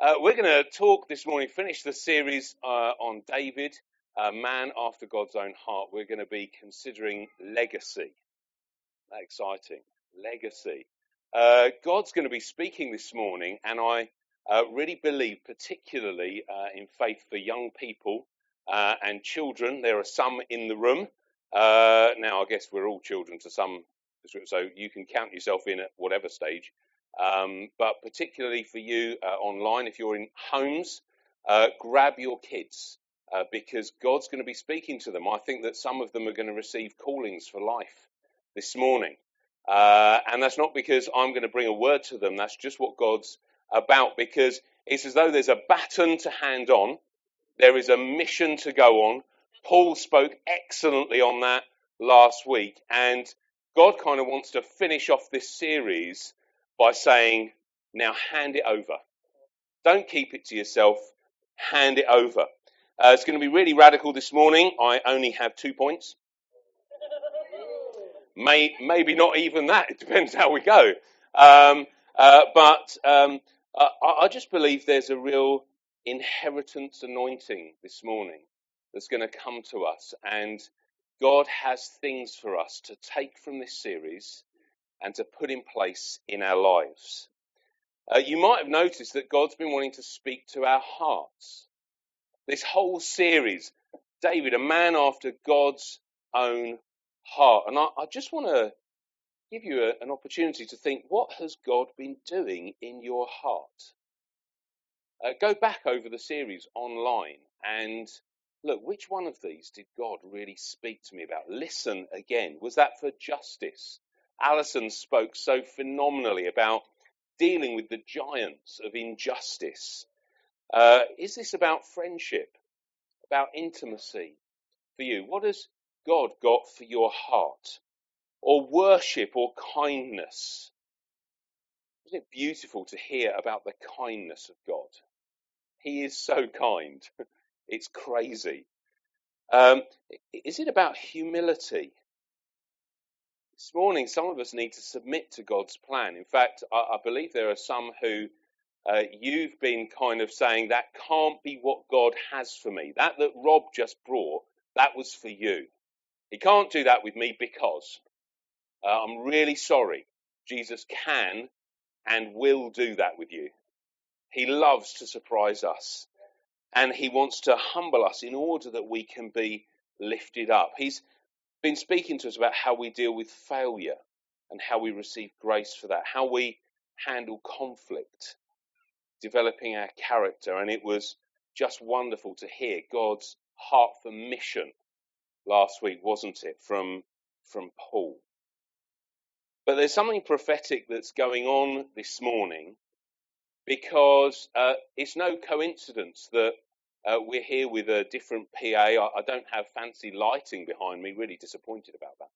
Uh, we're going to talk this morning, finish the series uh, on David, a man after God's own heart. We're going to be considering legacy. Exciting. Legacy. Uh, God's going to be speaking this morning, and I uh, really believe, particularly uh, in faith for young people uh, and children. There are some in the room. now, I guess we're all children to some, so you can count yourself in at whatever stage. Um, but particularly for you uh, online, if you're in homes, uh, grab your kids uh, because God's going to be speaking to them. I think that some of them are going to receive callings for life this morning. Uh, and that's not because I'm going to bring a word to them, that's just what God's about because it's as though there's a baton to hand on, there is a mission to go on. Paul spoke excellently on that last week, and God kind of wants to finish off this series by saying, now hand it over. Don't keep it to yourself, hand it over. Uh, it's going to be really radical this morning. I only have two points. May, maybe not even that. It depends how we go. Um, uh, but um, I, I just believe there's a real inheritance anointing this morning that's going to come to us. And God has things for us to take from this series and to put in place in our lives. Uh, you might have noticed that God's been wanting to speak to our hearts. This whole series, David, a man after God's own heart. And I, I just want to give you a, an opportunity to think what has God been doing in your heart? Uh, go back over the series online and look, which one of these did God really speak to me about? Listen again. Was that for justice? Alison spoke so phenomenally about dealing with the giants of injustice. Uh, is this about friendship, about intimacy for you? What has God got for your heart? Or worship or kindness? Isn't it beautiful to hear about the kindness of God? He is so kind. it's crazy. Um, is it about humility? This morning, some of us need to submit to God's plan. In fact, I, I believe there are some who uh, you've been kind of saying that can't be what God has for me. That that Rob just brought, that was for you. He can't do that with me because uh, I'm really sorry. Jesus can and will do that with you. He loves to surprise us and he wants to humble us in order that we can be lifted up. He's been speaking to us about how we deal with failure and how we receive grace for that, how we handle conflict, developing our character. And it was just wonderful to hear God's heart for mission last week, wasn't it, from, from Paul? But there's something prophetic that's going on this morning because uh, it's no coincidence that uh, we're here with a different PA. I, I, don't have fancy lighting behind me. Really disappointed about that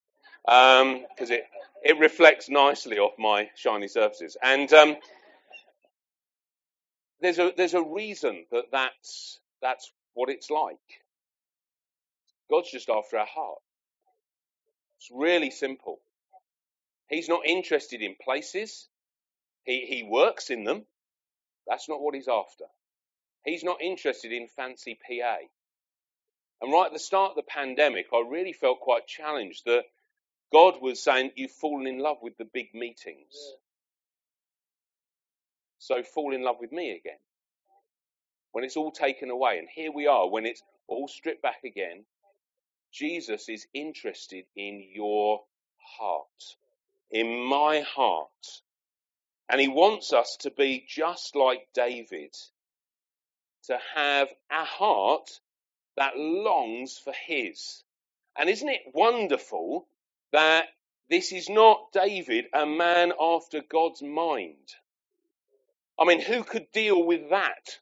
because um, it it reflects nicely off my shiny surfaces. And um, there's a there's a reason that that's that's what it's like. God's just after our heart. It's really simple. He's not interested in places. He he works in them. That's not what he's after. He's not interested in fancy PA. And right at the start of the pandemic, I really felt quite challenged that God was saying, You've fallen in love with the big meetings. So fall in love with me again. When it's all taken away, and here we are, when it's all stripped back again, Jesus is interested in your heart, in my heart. And he wants us to be just like David to have a heart that longs for His. And isn't it wonderful that this is not David, a man after God's mind? I mean, who could deal with that?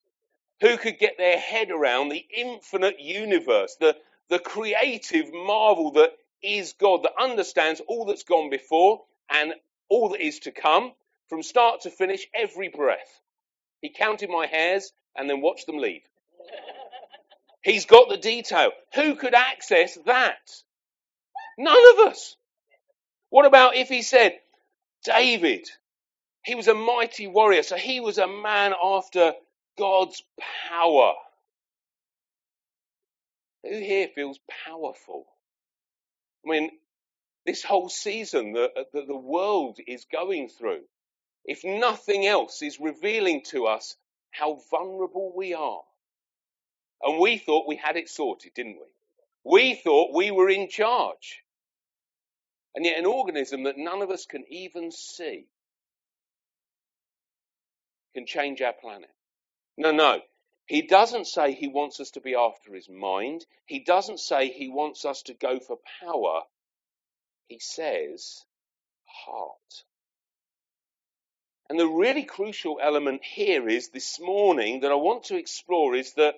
Who could get their head around the infinite universe, the, the creative marvel that is God, that understands all that's gone before and all that is to come, from start to finish, every breath? He counted my hairs and then watch them leave. He's got the detail. Who could access that? None of us. What about if he said, David, he was a mighty warrior, so he was a man after God's power. Who here feels powerful? I mean, this whole season that, uh, that the world is going through, if nothing else, is revealing to us how vulnerable we are. And we thought we had it sorted, didn't we? We thought we were in charge. And yet, an organism that none of us can even see can change our planet. No, no. He doesn't say he wants us to be after his mind. He doesn't say he wants us to go for power. He says heart. And the really crucial element here is this morning that I want to explore is that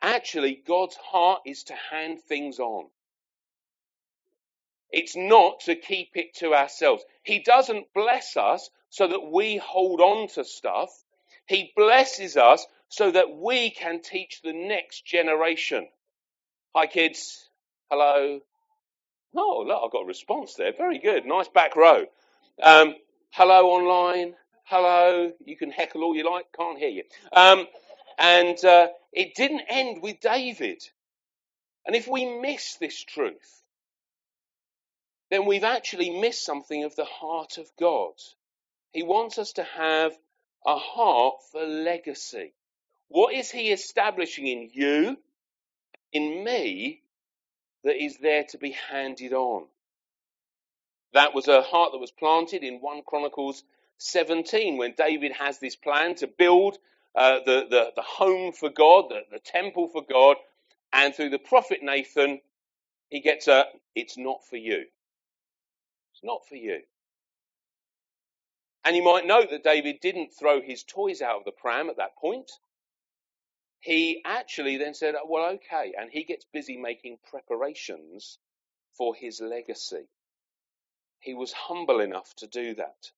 actually God's heart is to hand things on. It's not to keep it to ourselves. He doesn't bless us so that we hold on to stuff. He blesses us so that we can teach the next generation. Hi, kids. Hello. Oh, look, I've got a response there. Very good. Nice back row. Um, hello online. Hello. You can heckle all you like. Can't hear you. Um, and uh, it didn't end with David. And if we miss this truth, then we've actually missed something of the heart of God. He wants us to have a heart for legacy. What is he establishing in you, in me, that is there to be handed on? That was a heart that was planted in 1 Chronicles 17 when David has this plan to build uh, the, the, the home for God, the, the temple for God, and through the prophet Nathan, he gets a, it's not for you. It's not for you. And you might note that David didn't throw his toys out of the pram at that point. He actually then said, well, okay. And he gets busy making preparations for his legacy. He was humble enough to do that.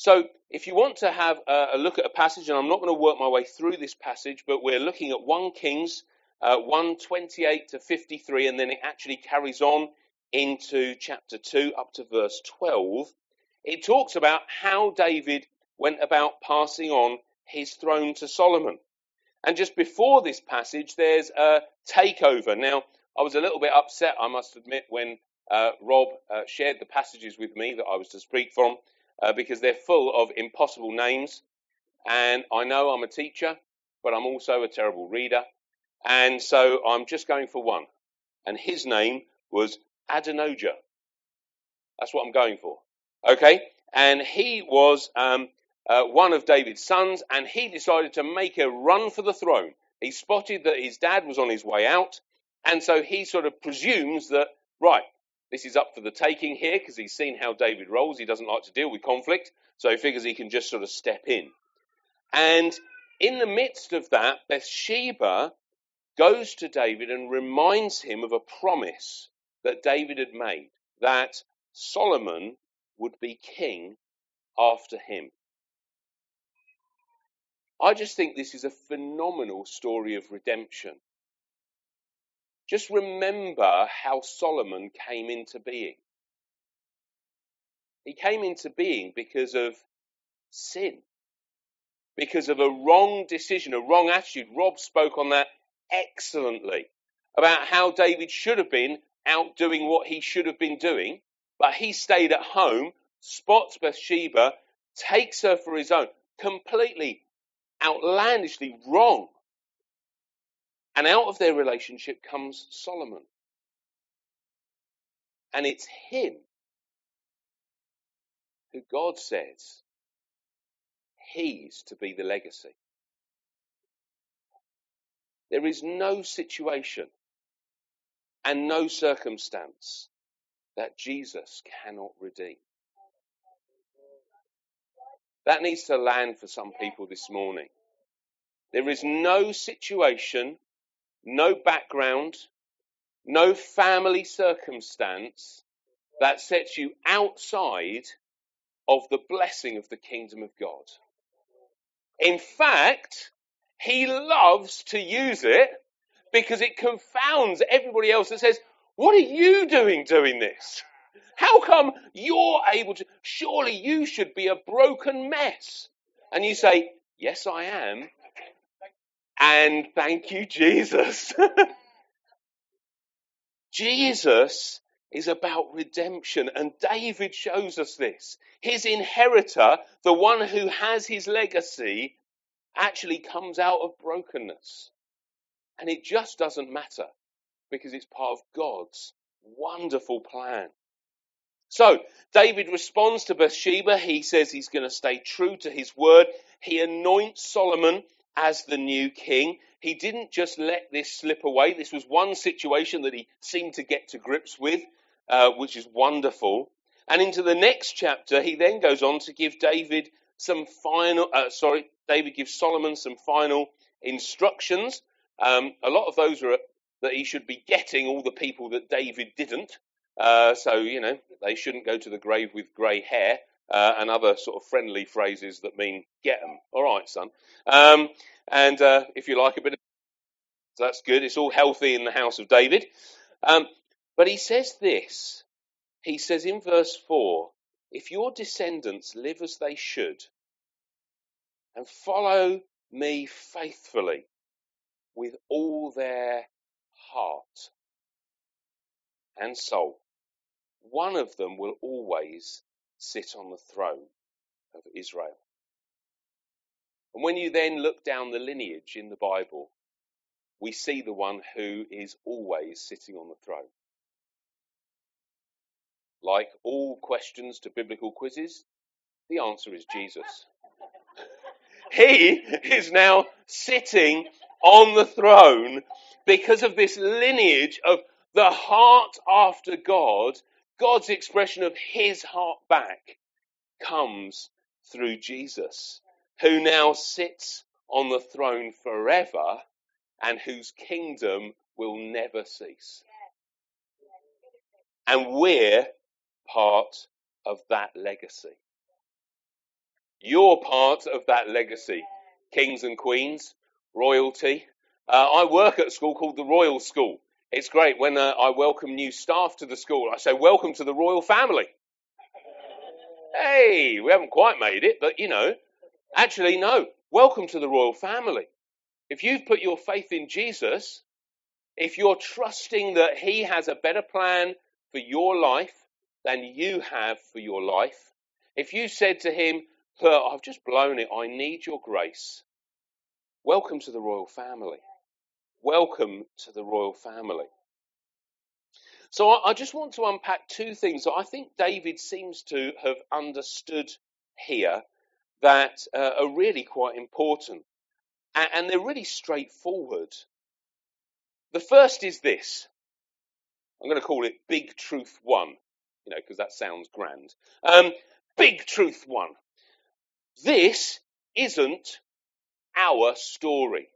So, if you want to have a, look at a passage, and I'm not going to work my way through this passage, but we're looking at 1 Kings uh, 128 to 53, and then it actually carries on into chapter 2 up to verse 12. It talks about how David went about passing on his throne to Solomon. And just before this passage, there's a takeover. Now, I was a little bit upset, I must admit, when uh, Rob uh, shared the passages with me that I was to speak from uh, because they're full of impossible names. And I know I'm a teacher, but I'm also a terrible reader. And so I'm just going for one. And his name was Adonijah. That's what I'm going for. Okay? And he was um, uh, one of David's sons, and he decided to make a run for the throne. He spotted that his dad was on his way out, and so he sort of presumes that, right, this is up for the taking here because he's seen how David rolls. He doesn't like to deal with conflict, so he figures he can just sort of step in. And in the midst of that, Bathsheba goes to David and reminds him of a promise that David had made that Solomon would be king after him. I just think this is a phenomenal story of redemption. Just remember how Solomon came into being. He came into being because of sin, because of a wrong decision, a wrong attitude. Rob spoke on that excellently about how David should have been out doing what he should have been doing, but he stayed at home, spots Bathsheba, takes her for his own, completely outlandishly wrong. And out of their relationship comes Solomon. And it's him who God says he's to be the legacy. There is no situation and no circumstance that Jesus cannot redeem. That needs to land for some people this morning. There is no situation no background, no family circumstance that sets you outside of the blessing of the kingdom of God. In fact, he loves to use it because it confounds everybody else that says, What are you doing doing this? How come you're able to? Surely you should be a broken mess. And you say, Yes, I am, And thank you, Jesus. Jesus is about redemption, and David shows us this. His inheritor, the one who has his legacy, actually comes out of brokenness. And it just doesn't matter because it's part of God's wonderful plan. So, David responds to Bathsheba. He says he's going to stay true to his word. He anoints Solomon as the new king. He didn't just let this slip away. This was one situation that he seemed to get to grips with, uh, which is wonderful. And into the next chapter, he then goes on to give David some final, uh, sorry, David gives Solomon some final instructions. Um, a lot of those are that he should be getting all the people that David didn't. Uh, so, you know, they shouldn't go to the grave with grey hair uh, and other sort of friendly phrases that mean get them. All right, son. Um, and uh, if you like a bit of so that's good. It's all healthy in the house of David. Um, but he says this. He says in verse 4 If your descendants live as they should and follow me faithfully with all their heart and soul, one of them will always sit on the throne of Israel. And when you then look down the lineage in the Bible, we see the one who is always sitting on the throne. Like all questions to biblical quizzes, the answer is Jesus. he is now sitting on the throne because of this lineage of the heart after God, God's expression of his heart back comes through Jesus, who now sits on the throne forever and whose kingdom will never cease. And we're part of that legacy. You're part of that legacy, kings and queens, royalty. Uh, I work at a school called the Royal School. It's great when uh, I welcome new staff to the school. I say, Welcome to the royal family. Hey, we haven't quite made it, but you know, actually, no. Welcome to the royal family. If you've put your faith in Jesus, if you're trusting that He has a better plan for your life than you have for your life, if you said to Him, I've just blown it, I need your grace, welcome to the royal family. Welcome to the royal family. So I, I just want to unpack two things that I think David seems to have understood here that uh, are really quite important and they're really straightforward. The first is this. I'm going to call it Big Truth One, you know, because that sounds grand. Um, Big Truth One. This isn't our story.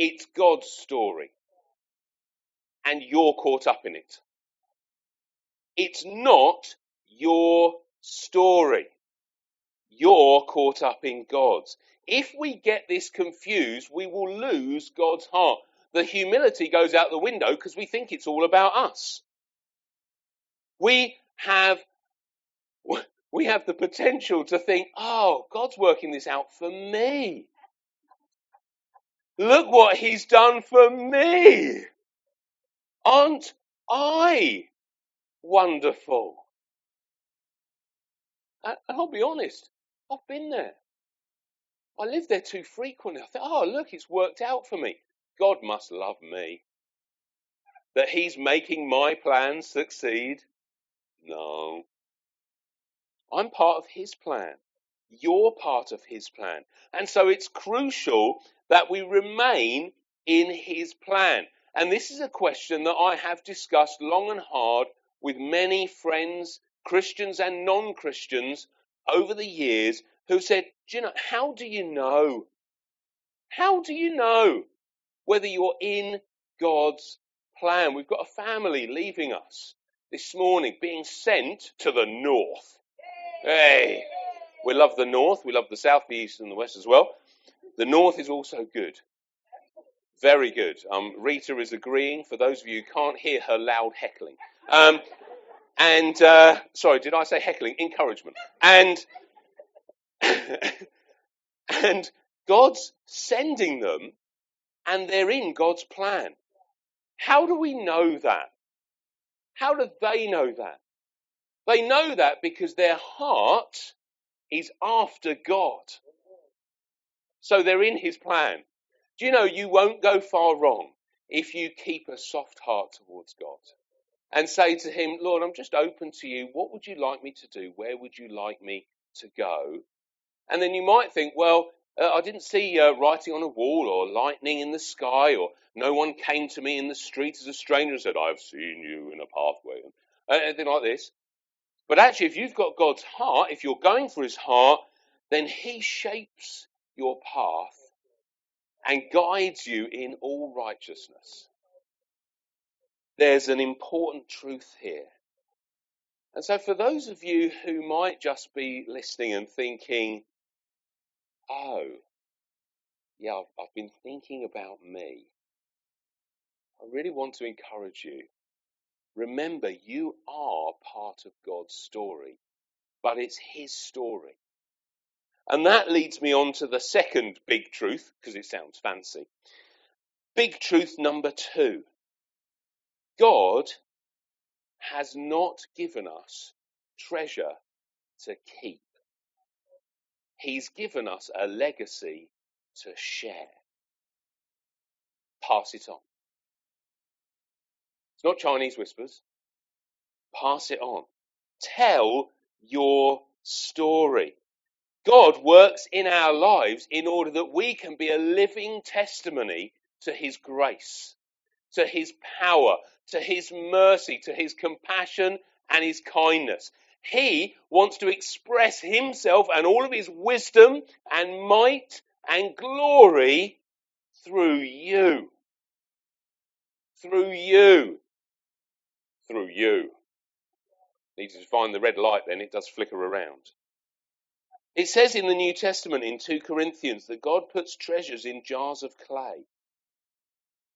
It's God's story. And you're caught up in it. It's not your story. You're caught up in God's. If we get this confused, we will lose God's heart. The humility goes out the window because we think it's all about us. We have, we have the potential to think, oh, God's working this out for me. Look what he's done for me. Aren't I wonderful? And I'll be honest, I've been there. I live there too frequently. I think, oh, look, it's worked out for me. God must love me. That He's making my plans succeed? No. I'm part of His plan. You're part of His plan. And so it's crucial that we remain in His plan. And this is a question that I have discussed long and hard with many friends, Christians and non Christians, over the years who said, do you know, how do you know? How do you know whether you're in God's plan? We've got a family leaving us this morning, being sent to the north. Hey, we love the north, we love the south, the east, and the west as well. The north is also good. Very good. Um, Rita is agreeing. For those of you who can't hear her loud heckling. Um, and, uh, sorry, did I say heckling? Encouragement. And and God's sending them and they're in God's plan. How do we know that? How do they know that? They know that because their heart is after God. So they're in his plan. Do you know you won't go far wrong if you keep a soft heart towards God and say to him, Lord, I'm just open to you. What would you like me to do? Where would you like me to go? And then you might think, well, uh, I didn't see uh, writing on a wall or lightning in the sky or no one came to me in the street as a stranger and said, I've seen you in a pathway, uh, anything like this. But actually, if you've got God's heart, if you're going for his heart, then he shapes your path and guides you in all righteousness. There's an important truth here. And so, for those of you who might just be listening and thinking, oh, yeah, I've, I've been thinking about me, I really want to encourage you. Remember, you are part of God's story, but it's His story. And that leads me on to the second big truth, because it sounds fancy. Big truth number two God has not given us treasure to keep, He's given us a legacy to share. Pass it on. It's not Chinese whispers. Pass it on. Tell your story. God works in our lives in order that we can be a living testimony to His grace, to His power, to His mercy, to His compassion and His kindness. He wants to express Himself and all of His wisdom and might and glory through you. Through you. Through you. Need to find the red light then, it does flicker around. It says in the New Testament in 2 Corinthians that God puts treasures in jars of clay.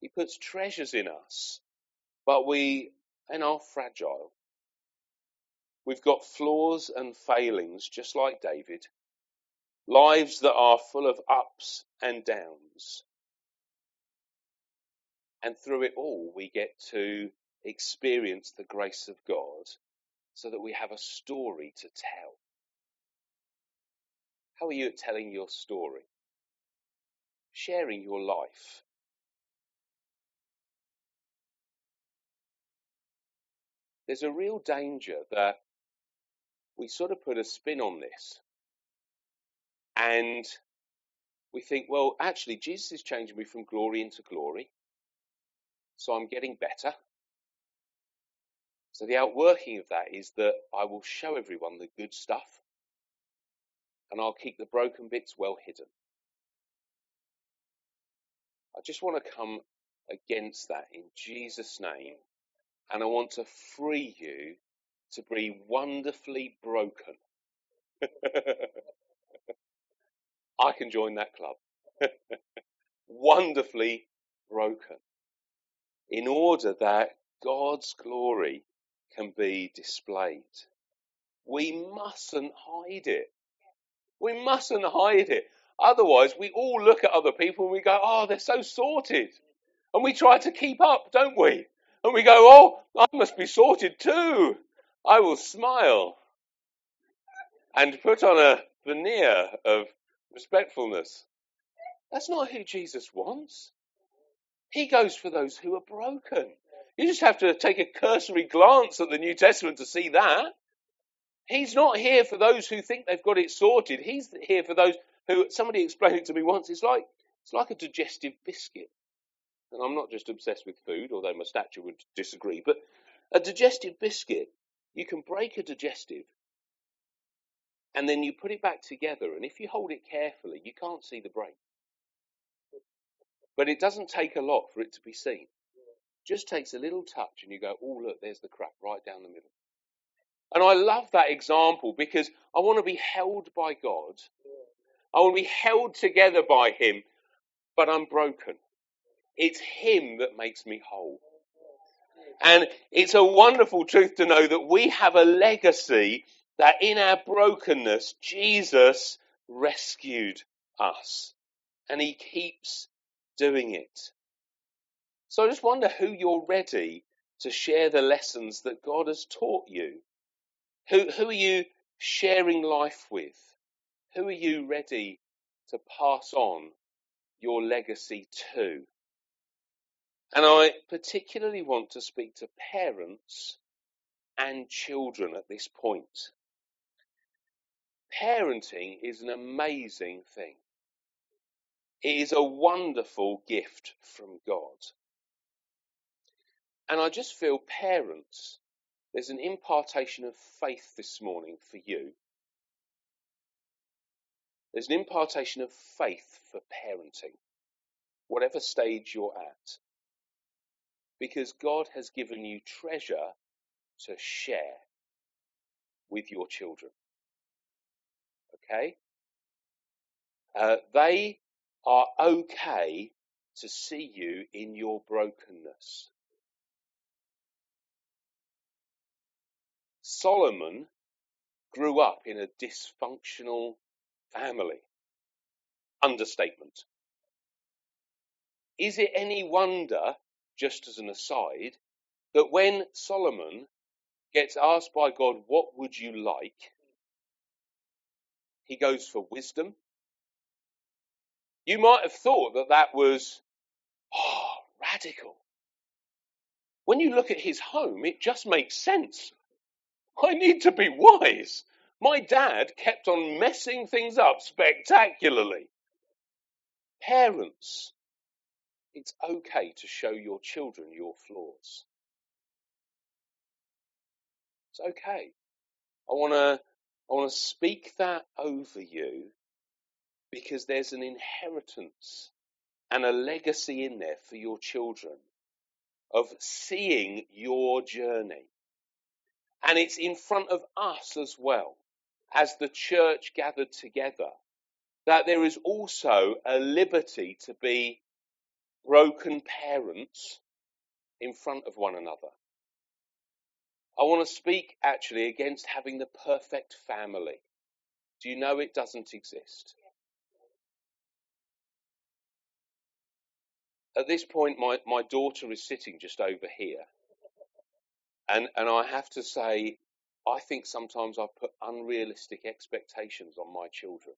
He puts treasures in us, but we and are fragile. We've got flaws and failings, just like David. Lives that are full of ups and downs. And through it all, we get to experience the grace of God so that we have a story to tell. How are you at telling your story? Sharing your life? There's a real danger that we sort of put a spin on this and we think, well, actually, Jesus is changing me from glory into glory, so I'm getting better. So the outworking of that is that I will show everyone the good stuff and I'll keep the broken bits well hidden. I just want to come against that in Jesus' name, and I want to free you to be wonderfully broken. I can join that club. wonderfully broken. In order that God's glory can be displayed. We mustn't hide it. We mustn't hide it. Otherwise, we all look at other people and we go, oh, they're so sorted. And we try to keep up, don't we? And we go, oh, I must be sorted too. I will smile and put on a veneer of respectfulness. That's not who Jesus wants. He goes for those who are broken. You just have to take a cursory glance at the New Testament to see that. He's not here for those who think they've got it sorted. He's here for those who, somebody explained it to me once, it's like, it's like a digestive biscuit. And I'm not just obsessed with food, although my stature would disagree, but a digestive biscuit, you can break a digestive and then you put it back together, and if you hold it carefully, you can't see the break. But it doesn't take a lot for it to be seen. Just takes a little touch, and you go, oh, look, there's the crack right down the middle. And I love that example because I want to be held by God. I want to be held together by Him, but I'm broken. It's Him that makes me whole. And it's a wonderful truth to know that we have a legacy that in our brokenness, Jesus rescued us. And he keeps doing it. So I just wonder who you're ready to share the lessons that God has taught you. Who, who are you sharing life with? Who are you ready to pass on your legacy to? And I particularly want to speak to parents and children at this point. Parenting is an amazing thing. It is a wonderful gift from God. And I just feel parents, there's an impartation of faith this morning for you. There's an impartation of faith for parenting, whatever stage you're at. Because God has given you treasure to share with your children. Okay? Uh, they are okay to see you in your brokenness. Solomon grew up in a dysfunctional family. Understatement. Is it any wonder, just as an aside, that when Solomon gets asked by God, What would you like? he goes for wisdom. You might have thought that that was, oh, radical. When you look at his home, it just makes sense. I need to be wise. My dad kept on messing things up spectacularly. Parents, it's okay to show your children your flaws. It's okay. I want to I want to speak that over you because there's an inheritance and a legacy in there for your children of seeing your journey. And it's in front of us as well, as the church gathered together, that there is also a liberty to be broken parents in front of one another. I want to speak actually against having the perfect family. Do you know it doesn't exist? At this point, my, my daughter is sitting just over here. And, and I have to say, I think sometimes I put unrealistic expectations on my children.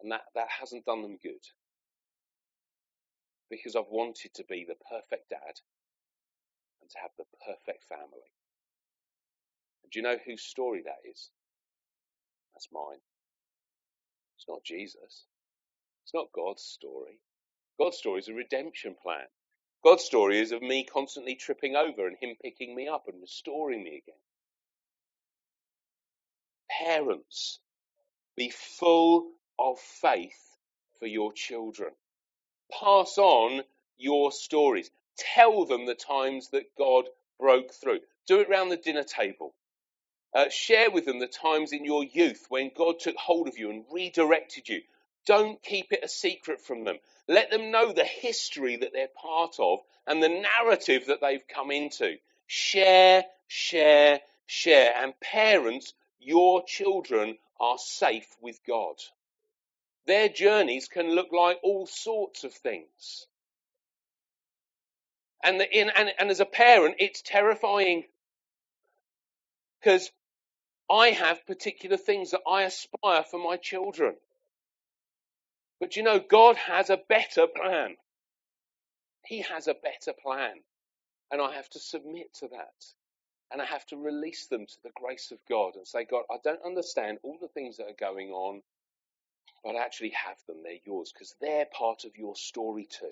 And that, that hasn't done them good. Because I've wanted to be the perfect dad and to have the perfect family. And do you know whose story that is? That's mine. It's not Jesus. It's not God's story. God's story is a redemption plan. God's story is of me constantly tripping over and Him picking me up and restoring me again. Parents, be full of faith for your children. Pass on your stories. Tell them the times that God broke through. Do it round the dinner table. Uh, share with them the times in your youth when God took hold of you and redirected you. Don't keep it a secret from them. Let them know the history that they're part of and the narrative that they've come into. Share, share, share. And parents, your children are safe with God. Their journeys can look like all sorts of things. And, the, in, and, and as a parent, it's terrifying because I have particular things that I aspire for my children. But you know, God has a better plan. He has a better plan. And I have to submit to that. And I have to release them to the grace of God and say, God, I don't understand all the things that are going on, but I actually have them. They're yours because they're part of your story too.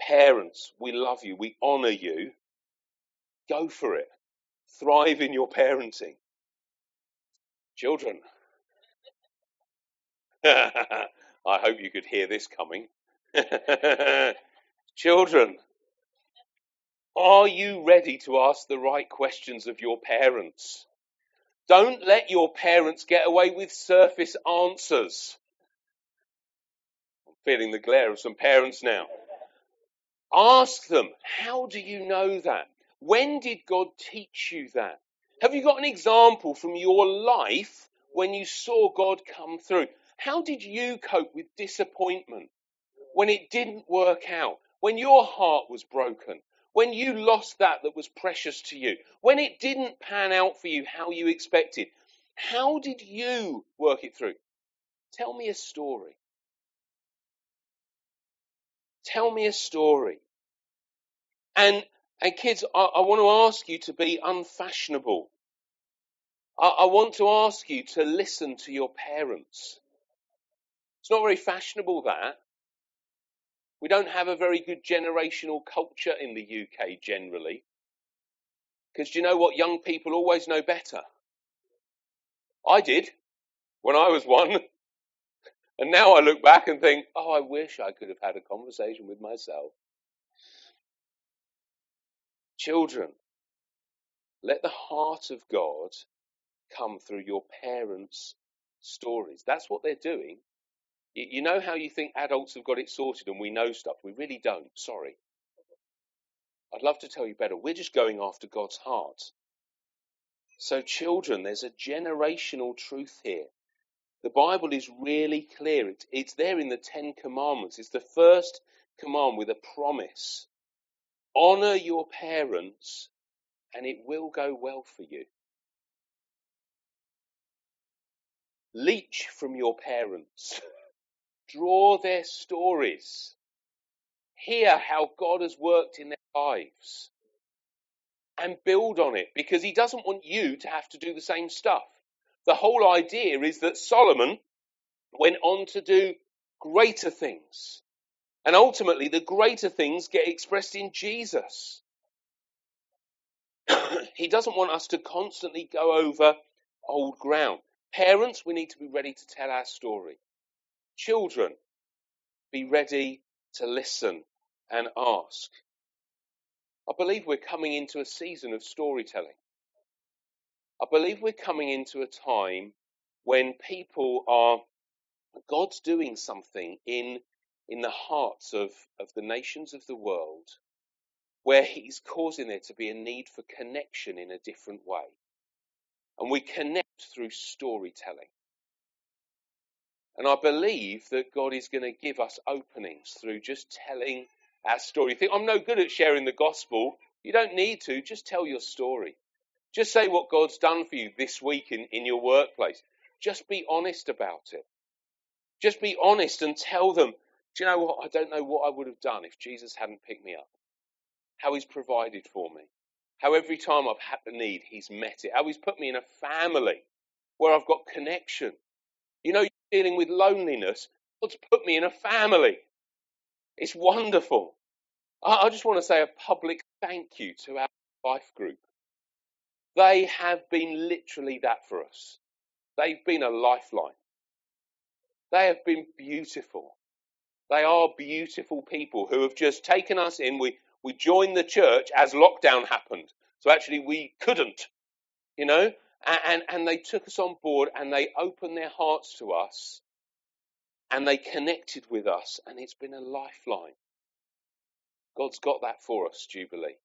Parents, we love you. We honor you. Go for it. Thrive in your parenting. Children. I hope you could hear this coming. Children, are you ready to ask the right questions of your parents? Don't let your parents get away with surface answers. I'm feeling the glare of some parents now. Ask them, how do you know that? When did God teach you that? Have you got an example from your life when you saw God come through? How did you cope with disappointment when it didn't work out? When your heart was broken? When you lost that that was precious to you? When it didn't pan out for you how you expected? How did you work it through? Tell me a story. Tell me a story. And and kids, I, I want to ask you to be unfashionable. I, I want to ask you to listen to your parents. It's not very fashionable that. We don't have a very good generational culture in the UK generally. Because do you know what? Young people always know better. I did when I was one. And now I look back and think, oh, I wish I could have had a conversation with myself. Children, let the heart of God come through your parents' stories. That's what they're doing. You know how you think adults have got it sorted and we know stuff? We really don't. Sorry. I'd love to tell you better. We're just going after God's heart. So, children, there's a generational truth here. The Bible is really clear. It's, it's there in the Ten Commandments. It's the first command with a promise. Honor your parents and it will go well for you. Leech from your parents. Draw their stories. Hear how God has worked in their lives. And build on it because He doesn't want you to have to do the same stuff. The whole idea is that Solomon went on to do greater things. And ultimately, the greater things get expressed in Jesus. he doesn't want us to constantly go over old ground. Parents, we need to be ready to tell our story. Children, be ready to listen and ask. I believe we're coming into a season of storytelling. I believe we're coming into a time when people are, God's doing something in, in the hearts of, of the nations of the world where He's causing there to be a need for connection in a different way. And we connect through storytelling. And I believe that God is going to give us openings through just telling our story. You think, I'm no good at sharing the gospel. You don't need to. Just tell your story. Just say what God's done for you this week in, in your workplace. Just be honest about it. Just be honest and tell them, do you know what? I don't know what I would have done if Jesus hadn't picked me up. How he's provided for me. How every time I've had the need, he's met it. How he's put me in a family where I've got connection. You know, dealing with loneliness. God's put me in a family. It's wonderful. I, I just want to say a public thank you to our life group. They have been literally that for us. They've been a lifeline. They have been beautiful. They are beautiful people who have just taken us in. We, we joined the church as lockdown happened. So actually we couldn't, you know, and, and, they took us on board and they opened their hearts to us and they connected with us and it's been a lifeline. God's got that for us, Jubilee.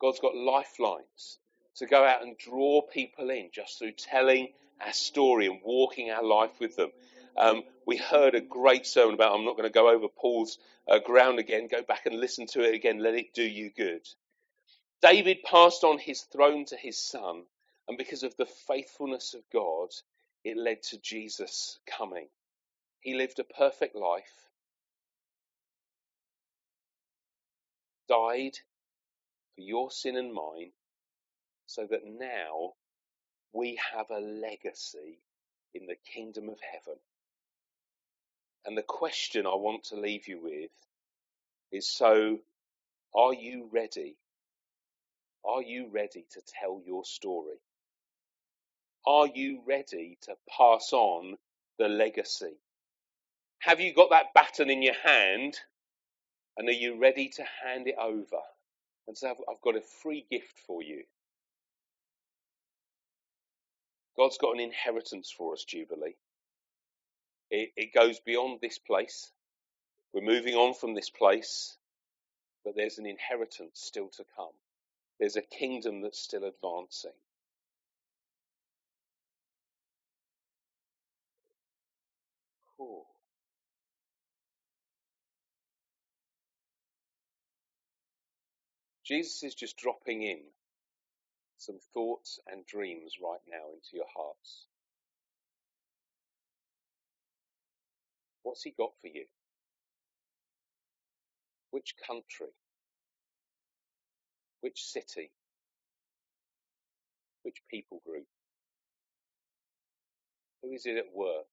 God's got lifelines to go out and draw people in just through telling our story and walking our life with them. Um, we heard a great sermon about, I'm not going to go over Paul's uh, ground again, go back and listen to it again, let it do you good. David passed on his throne to his son, and because of the faithfulness of God, it led to Jesus coming. He lived a perfect life, died for your sin and mine, so that now we have a legacy in the kingdom of heaven. And the question I want to leave you with is so, are you ready? Are you ready to tell your story? Are you ready to pass on the legacy? Have you got that baton in your hand? And are you ready to hand it over? And say, I've got a free gift for you. God's got an inheritance for us, Jubilee. It, it goes beyond this place. We're moving on from this place, but there's an inheritance still to come. There's a kingdom that's still advancing. Jesus is just dropping in some thoughts and dreams right now into your hearts. What's he got for you? Which country? Which city? Which people group? Who is it at work?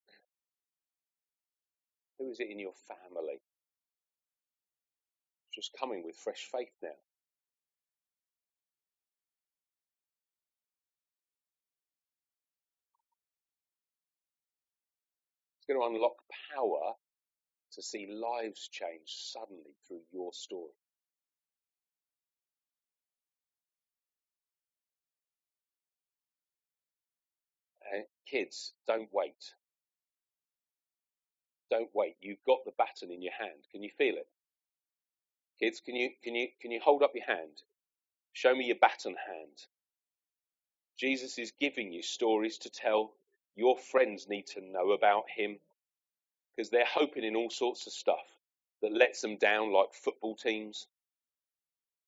Who is it in your family? Just coming with fresh faith now. Going to unlock power to see lives change suddenly through your story. Uh, kids, don't wait. Don't wait. You've got the baton in your hand. Can you feel it? Kids, can you can you can you hold up your hand? Show me your baton hand. Jesus is giving you stories to tell. Your friends need to know about him because they're hoping in all sorts of stuff that lets them down, like football teams.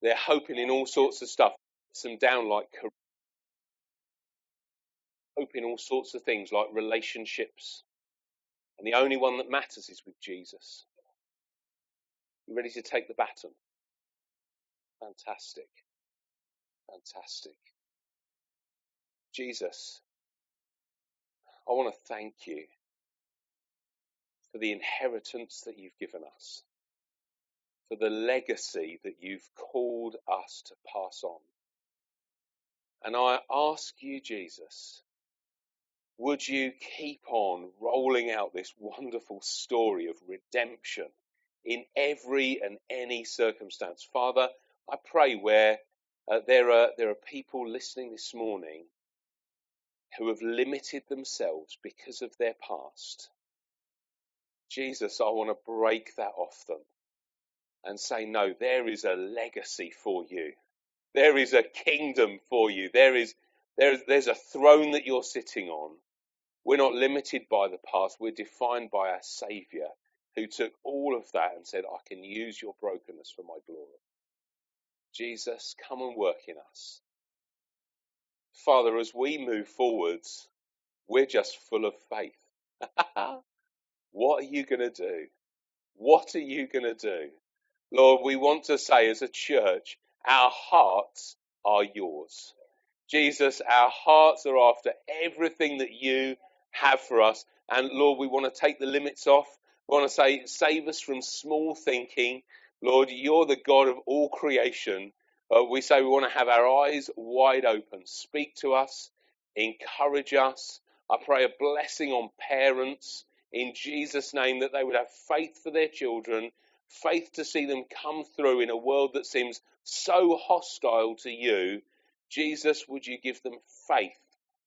They're hoping in all sorts of stuff that lets them down, like hoping all sorts of things, like relationships. And the only one that matters is with Jesus. You ready to take the baton? Fantastic. Fantastic. Jesus, I want to thank you for the inheritance that you've given us, for the legacy that you've called us to pass on. And I ask you, Jesus, would you keep on rolling out this wonderful story of redemption in every and any circumstance? Father, I pray where uh, there are there are people listening this morning who have limited themselves because of their past. Jesus, I want to break that off them and say, no, there is a legacy for you. There is a kingdom for you. There is, there is there's a throne that you're sitting on. We're not limited by the past. We're defined by our Savior who took all of that and said, I can use your brokenness for my glory. Jesus, come and work in us. Father, as we move forwards, we're just full of faith. What are you going to do? What are you going to do? Lord, we want to say as a church, our hearts are yours. Jesus, our hearts are after everything that you have for us. And Lord, we want to take the limits off. We want to say, save us from small thinking. Lord, you're the God of all creation. Uh, we say we want to have our eyes wide open. Speak to us, encourage us. I pray a blessing on parents in Jesus' name that they would have faith for their children, faith to see them come through in a world that seems so hostile to you. Jesus, would you give them faith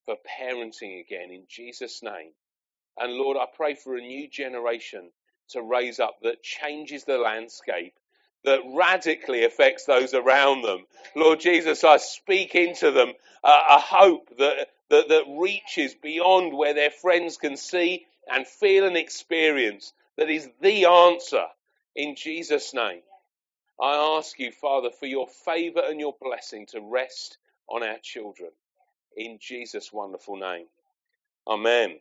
for parenting again in Jesus' name? And Lord, I pray for a new generation to raise up that changes the landscape, that radically affects those around them. Lord Jesus, I speak into them a hope that, that, that reaches beyond where their friends can see and feel and experience that is the answer in Jesus' name. I ask you, Father, for your favor and your blessing to rest on our children in Jesus' wonderful name. Amen.